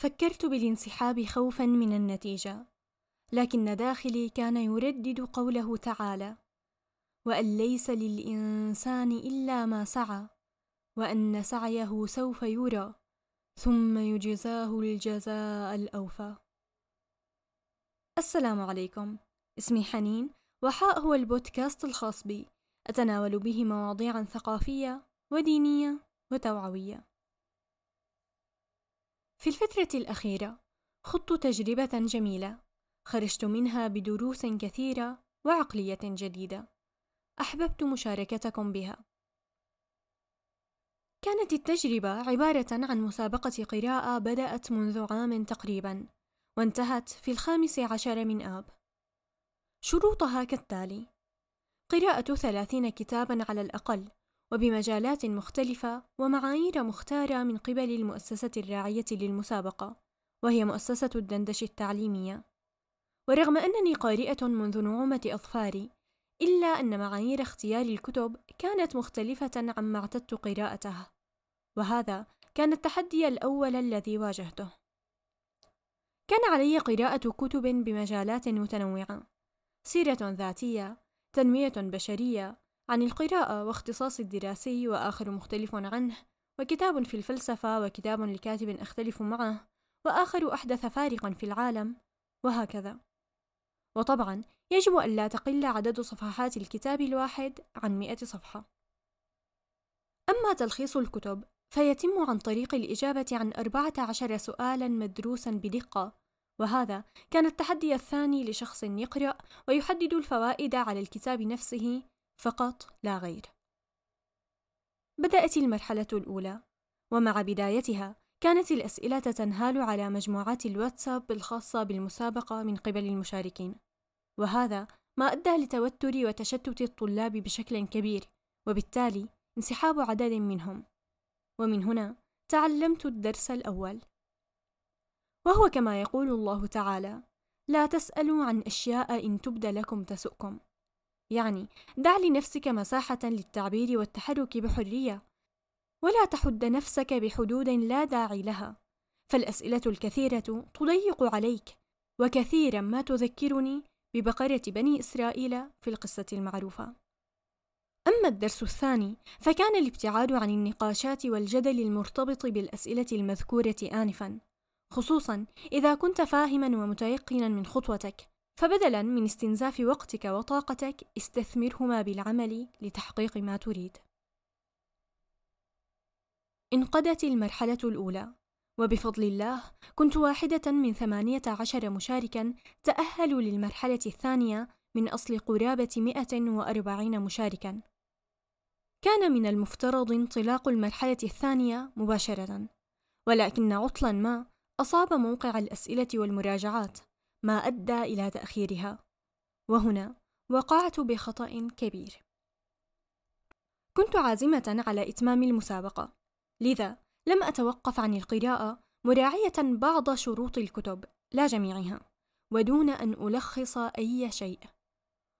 فكرت بالانسحاب خوفا من النتيجة لكن داخلي كان يردد قوله تعالى وأن ليس للإنسان إلا ما سعى وأن سعيه سوف يرى ثم يجزاه الجزاء الأوفى. السلام عليكم اسمي حنين وحاء هو البودكاست الخاص بي. أتناول به مواضيعا ثقافية ودينية وتوعوية. في الفترة الأخيرة خضت تجربة جميلة خرجت منها بدروس كثيرة وعقلية جديدة. أحببت مشاركتكم بها. كانت التجربة عبارة عن مسابقة قراءة بدأت منذ عام تقريبا وانتهت في الخامس عشر من آب. شروطها كالتالي قراءة ثلاثين كتابا على الأقل وبمجالات مختلفة ومعايير مختارة من قبل المؤسسة الراعية للمسابقة وهي مؤسسة الدندش التعليمية. ورغم أنني قارئة منذ نعومة أظفاري إلا أن معايير اختيار الكتب كانت مختلفة عما اعتدت قراءته وهذا كان التحدي الأول الذي واجهته. كان علي قراءة كتب بمجالات متنوعة سيرة ذاتية تنمية بشرية عن القراءة واختصاص الدراسي وآخر مختلف عنه وكتاب في الفلسفة وكتاب لكاتب أختلف معه وآخر أحدث فارقا في العالم وهكذا. وطبعا يجب أن لا تقل عدد صفحات الكتاب الواحد عن مئة صفحة. أما تلخيص الكتب فيتم عن طريق الإجابة عن أربعة عشر سؤالا مدروسا بدقة وهذا كان التحدي الثاني لشخص يقرأ ويحدد الفوائد على الكتاب نفسه فقط لا غير. بدأت المرحلة الأولى ومع بدايتها كانت الأسئلة تنهال على مجموعات الواتساب الخاصة بالمسابقة من قبل المشاركين وهذا ما أدى لتوتر وتشتت الطلاب بشكل كبير وبالتالي انسحاب عدد منهم. ومن هنا تعلمت الدرس الأول. وهو كما يقول الله تعالى لا تسألوا عن أشياء إن تبد لكم تسؤكم. يعني دع لنفسك مساحة للتعبير والتحرك بحرية ولا تحد نفسك بحدود لا داعي لها فالأسئلة الكثيرة تضيق عليك وكثيرا ما تذكرني ببقرة بني إسرائيل في القصة المعروفة. أما الدرس الثاني فكان الابتعاد عن النقاشات والجدل المرتبط بالأسئلة المذكورة آنفًا، خصوصًا إذا كنت فاهمًا ومتيقنًا من خطوتك، فبدلًا من استنزاف وقتك وطاقتك استثمرهما بالعمل لتحقيق ما تريد. انقضت المرحلة الأولى وبفضل الله كنت واحدة من ثمانية عشر مشاركا تأهلوا للمرحلة الثانية من أصل قرابة مئة وأربعين مشاركا كان من المفترض انطلاق المرحلة الثانية مباشرة ولكن عطلا ما أصاب موقع الأسئلة والمراجعات ما أدى إلى تأخيرها. وهنا وقعت بخطأ كبير. كنت عازمة على إتمام المسابقة. لذا لم أتوقف عن القراءة مراعية بعض شروط الكتب لا جميعها ودون أن ألخص أي شيء.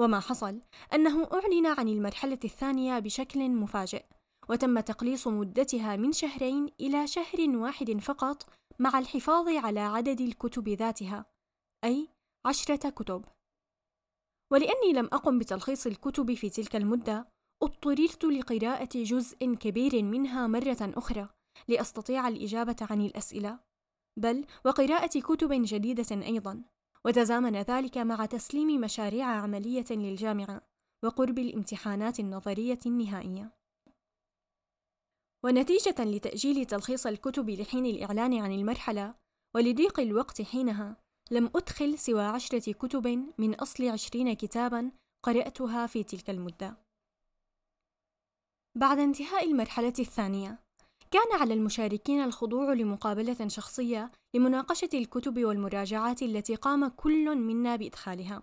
وما حصل أنه أعلن عن المرحلة الثانية بشكل مفاجئ وتم تقليص مدتها من شهرين إلى شهر واحد فقط مع الحفاظ على عدد الكتب ذاتها. أي عشرة كتب. ولأني لم أقم بتلخيص الكتب في تلك المدة اضطررت لقراءة جزء كبير منها مرة أخرى لأستطيع الإجابة عن الأسئلة. بل وقراءة كتب جديدة أيضا. وتزامن ذلك مع تسليم مشاريع عملية للجامعة وقرب الامتحانات النظرية النهائية. ونتيجة لتأجيل تلخيص الكتب لحين الإعلان عن المرحلة ولضيق الوقت حينها لم أدخل سوى عشرة كتب من أصل عشرين كتابا قرأتها في تلك المدة بعد انتهاء المرحلة الثانية كان على المشاركين الخضوع لمقابلة شخصية لمناقشة الكتب والمراجعات التي قام كل منا بإدخالها.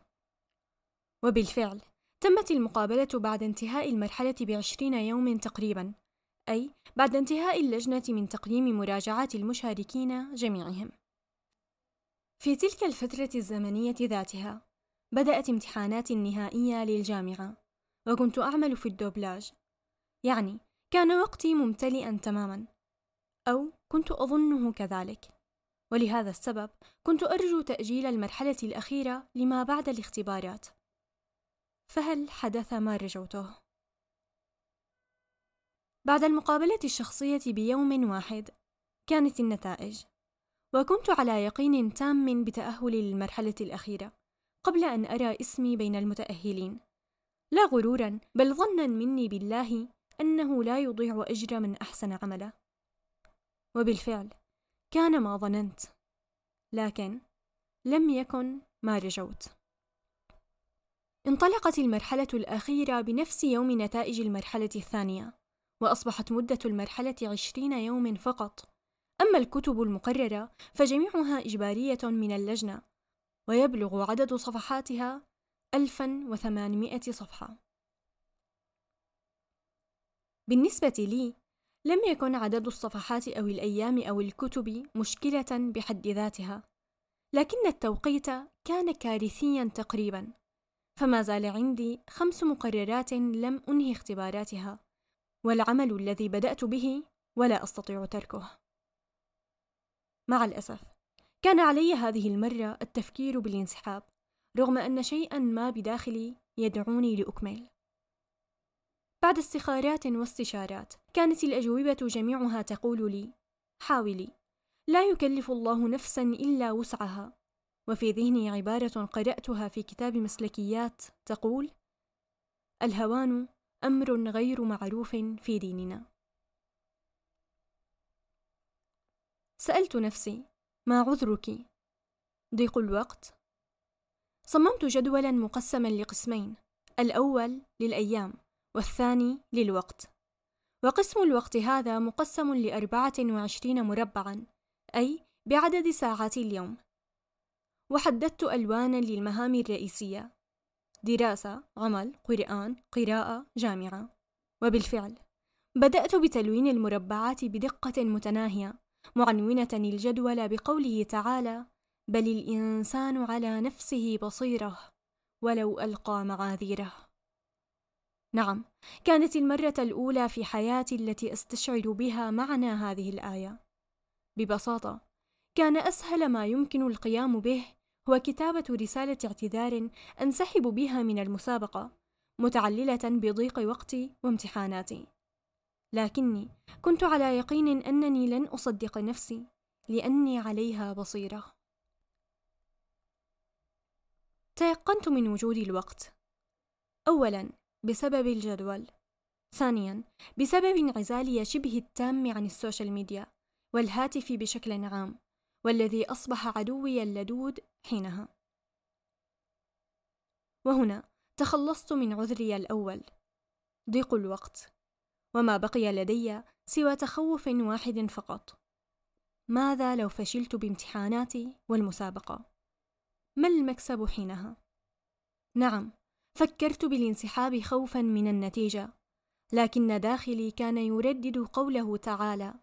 وبالفعل، تمت المقابلة بعد انتهاء المرحلة بعشرين يوم تقريبا، أي بعد انتهاء اللجنة من تقييم مراجعات المشاركين جميعهم. في تلك الفترة الزمنية ذاتها، بدأت امتحاناتي النهائية للجامعة، وكنت أعمل في الدوبلاج، يعني كان وقتي ممتلئا تماما. أو كنت أظنه كذلك. ولهذا السبب كنت أرجو تأجيل المرحلة الأخيرة لما بعد الاختبارات. فهل حدث ما رجوته؟ بعد المقابلة الشخصية بيوم واحد كانت النتائج وكنت على يقين تام بتأهلي للمرحلة الأخيرة قبل أن أرى اسمي بين المتأهلين. لا غرورا بل ظنا مني بالله أنه لا يضيع أجر من أحسن عمله وبالفعل كان ما ظننت لكن لم يكن ما رجوت. انطلقت المرحلة الأخيرة بنفس يوم نتائج المرحلة الثانية وأصبحت مدة المرحلة عشرين يوم فقط. أما الكتب المقررة فجميعها إجبارية من اللجنة ويبلغ عدد صفحاتها 1800 صفحة. بالنسبة لي لم يكن عدد الصفحات أو الأيام أو الكتب مشكلة بحد ذاتها لكن التوقيت كان كارثيا تقريبا فما زال عندي خمس مقررات لم أنهي اختباراتها والعمل الذي بدأت به ولا أستطيع تركه. مع الأسف كان علي هذه المرة التفكير بالانسحاب رغم أن شيئا ما بداخلي يدعوني لأكمل. بعد استخارات واستشارات كانت الأجوبة جميعها تقول لي حاولي لا يكلف الله نفسا إلا وسعها. وفي ذهني عبارة قرأتها في كتاب مسلكيات تقول الهوان أمر غير معروف في ديننا. سألت نفسي ما عذرك؟ ضيق الوقت؟ صممت جدولا مقسما لقسمين الأول للأيام والثاني للوقت وقسم الوقت هذا مقسم لأربعة وعشرين مربعا أي بعدد ساعات اليوم وحددت ألوانا للمهام الرئيسية دراسة، عمل، قرآن، قراءة، جامعة وبالفعل بدأت بتلوين المربعات بدقة متناهية معنونة الجدول بقوله تعالى بل الإنسان على نفسه بصيرة ولو ألقى معاذيره. نعم كانت المرة الأولى في حياتي التي أستشعر بها معنى هذه الآية. ببساطة كان أسهل ما يمكن القيام به هو كتابة رسالة اعتذار أنسحب بها من المسابقة متعللة بضيق وقتي وامتحاناتي. لكني كنت على يقين أنني لن أصدق نفسي لأني عليها بصيرة. تيقنت من وجود الوقت. اولا بسبب الجدول. ثانيا بسبب انعزالي شبه التام عن ال social media والهاتف بشكل عام والذي أصبح عدوي اللدود حينها. وهنا تخلصت من عذري الأول. ضيق الوقت. وما بقي لدي سوى تخوف واحد فقط. ماذا لو فشلت بامتحاناتي والمسابقة؟ ما المكسب حينها؟ نعم فكرت بالانسحاب خوفا من النتيجة لكن داخلي كان يردد قوله تعالى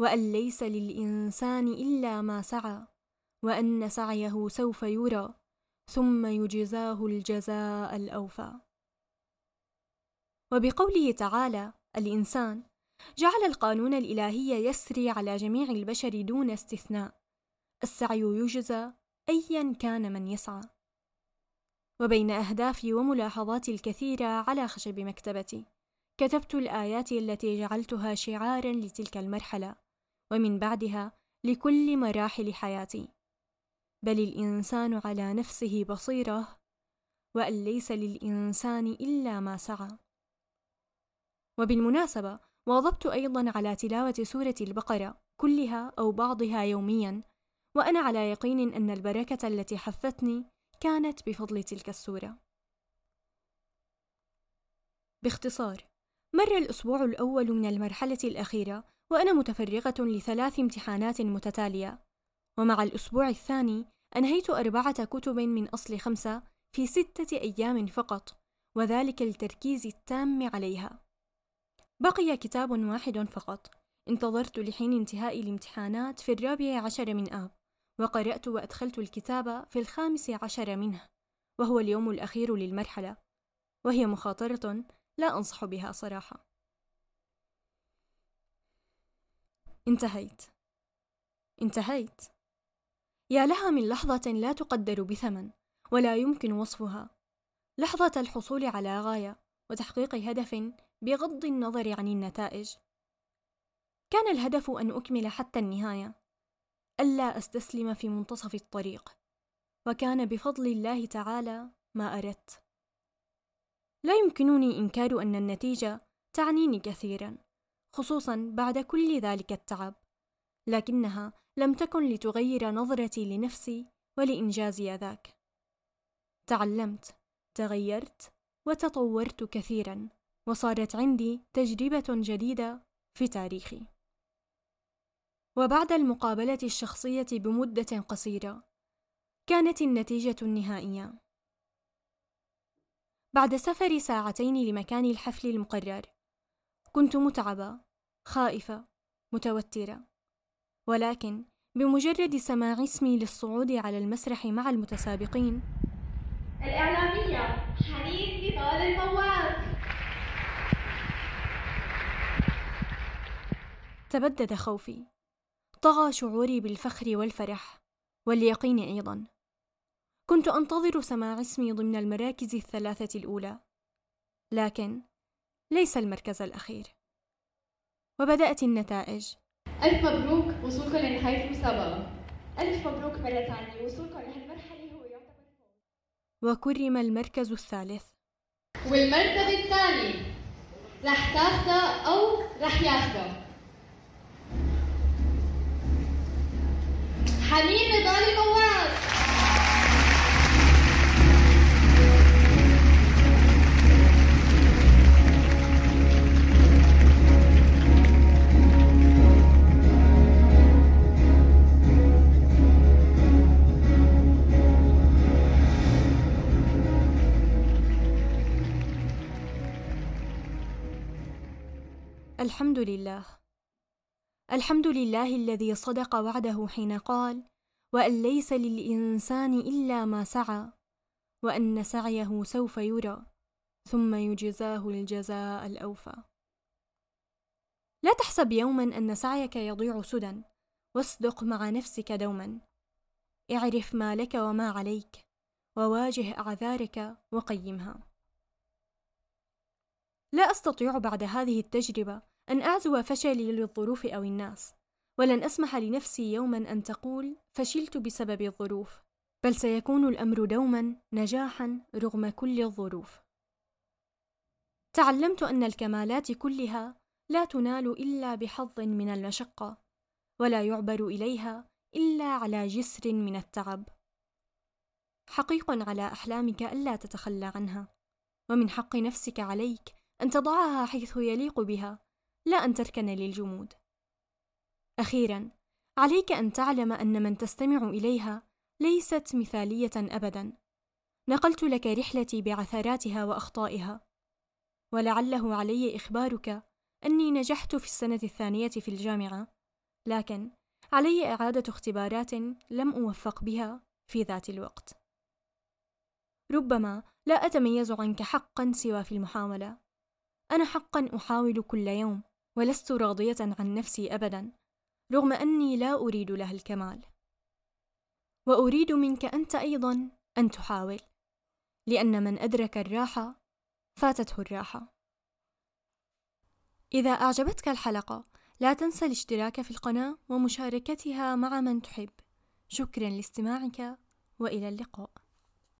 وأن ليس للإنسان إلا ما سعى وأن سعيه سوف يرى ثم يجزاه الجزاء الأوفى. وبقوله تعالى الإنسان. جعل القانون الإلهي يسري على جميع البشر دون استثناء. السعي يجزى ايا كان من يسعى. وبين أهدافي وملاحظاتي الكثيرة على خشب مكتبتي كتبت الآيات التي جعلتها شعارا لتلك المرحلة ومن بعدها لكل مراحل حياتي. بل الإنسان على نفسه بصيرة وأن ليس للإنسان إلا ما سعى. وبالمناسبة واظبت أيضا على تلاوة سورة البقرة كلها أو بعضها يوميا وأنا على يقين أن البركة التي حفتني كانت بفضل تلك السورة. باختصار، مر الأسبوع الأول من المرحلة الأخيرة وأنا متفرغة لثلاث امتحانات متتالية، ومع الأسبوع الثاني أنهيت أربعة كتب من أصل خمسة في ستة أيام فقط، وذلك للتركيز التام عليها. بقي كتاب واحد فقط، انتظرت لحين انتهاء الامتحانات في الرابع عشر من آب، وقرأت وأدخلت الكتاب في الخامس عشر منه وهو اليوم الأخير للمرحلة وهي مخاطرة لا أنصح بها صراحة. انتهيت. انتهيت. يا لها من لحظة لا تقدر بثمن ولا يمكن وصفها. لحظة الحصول على غاية. وتحقيق هدف بغض النظر عن النتائج. كان الهدف أن أكمل حتى النهاية ألا أستسلم في منتصف الطريق وكان بفضل الله تعالى ما أردت. لا يمكنني إنكار أن النتيجة تعنيني كثيرا خصوصا بعد كل ذلك التعب لكنها لم تكن لتغير نظرتي لنفسي ولإنجاز ذاك. تعلمت تغيرت وتطورت كثيرا وصارت عندي تجربة جديدة في تاريخي. وبعد المقابلة الشخصية بمدة قصيرة كانت النتيجة النهائية. بعد سفر ساعتين لمكان الحفل المقرر كنت متعبة خائفة متوترة. ولكن بمجرد سماع اسمي للصعود على المسرح مع المتسابقين الإعلامية حنين المواد تبدد خوفي. طغى شعوري بالفخر والفرح واليقين أيضا. كنت أنتظر سماع اسمي ضمن المراكز الثلاثة الأولى. لكن ليس المركز الأخير. وبدأت النتائج. ألف مبروك وصولكم لنهاية المسابقة. ألف مبروك مرة ثانية وصولكم لهالمرحلة هو يعتبر وكرم المركز الثالث. والمرتبة الثانية رح تاخدها أو رح ياخدها حنين بضال مواد الحمد لله. الحمد لله الذي صدق وعده حين قال وأن ليس للإنسان إلا ما سعى وأن سعيه سوف يرى ثم يجزاه الجزاء الأوفى. لا تحسب يوما أن سعيك يضيع سدى واصدق مع نفسك دوما. اعرف ما لك وما عليك وواجه أعذارك وقيمها. لا أستطيع بعد هذه التجربة أن أعزو فشلي للظروف أو الناس ولن أسمح لنفسي يوما أن تقول فشلت بسبب الظروف بل سيكون الأمر دوما نجاحا رغم كل الظروف. تعلمت أن الكمالات كلها لا تنال إلا بحظ من المشقه ولا يعبر إليها إلا على جسر من التعب. حقيق على أحلامك ألا تتخلى عنها ومن حق نفسك عليك أن تضعها حيث يليق بها لا أن تركن للجمود أخيرا عليك أن تعلم أن من تستمع إليها ليست مثالية ابدا. نقلت لك رحلتي بعثراتها وأخطائها. ولعله علي إخبارك أني نجحت في السنة الثانية في الجامعة لكن علي إعادة اختبارات لم أوفق بها في ذات الوقت. ربما لا أتميز عنك حقا سوى في المحاولة. أنا حقا أحاول كل يوم. ولست راضية عن نفسي ابدا رغم أني لا أريد لها الكمال. وأريد منك أنت أيضا أن تحاول لأن من أدرك الراحة فاتته الراحة. إذا أعجبتك الحلقة لا تنسى الاشتراك في القناة ومشاركتها مع من تحب. شكرا لاستماعك وإلى اللقاء.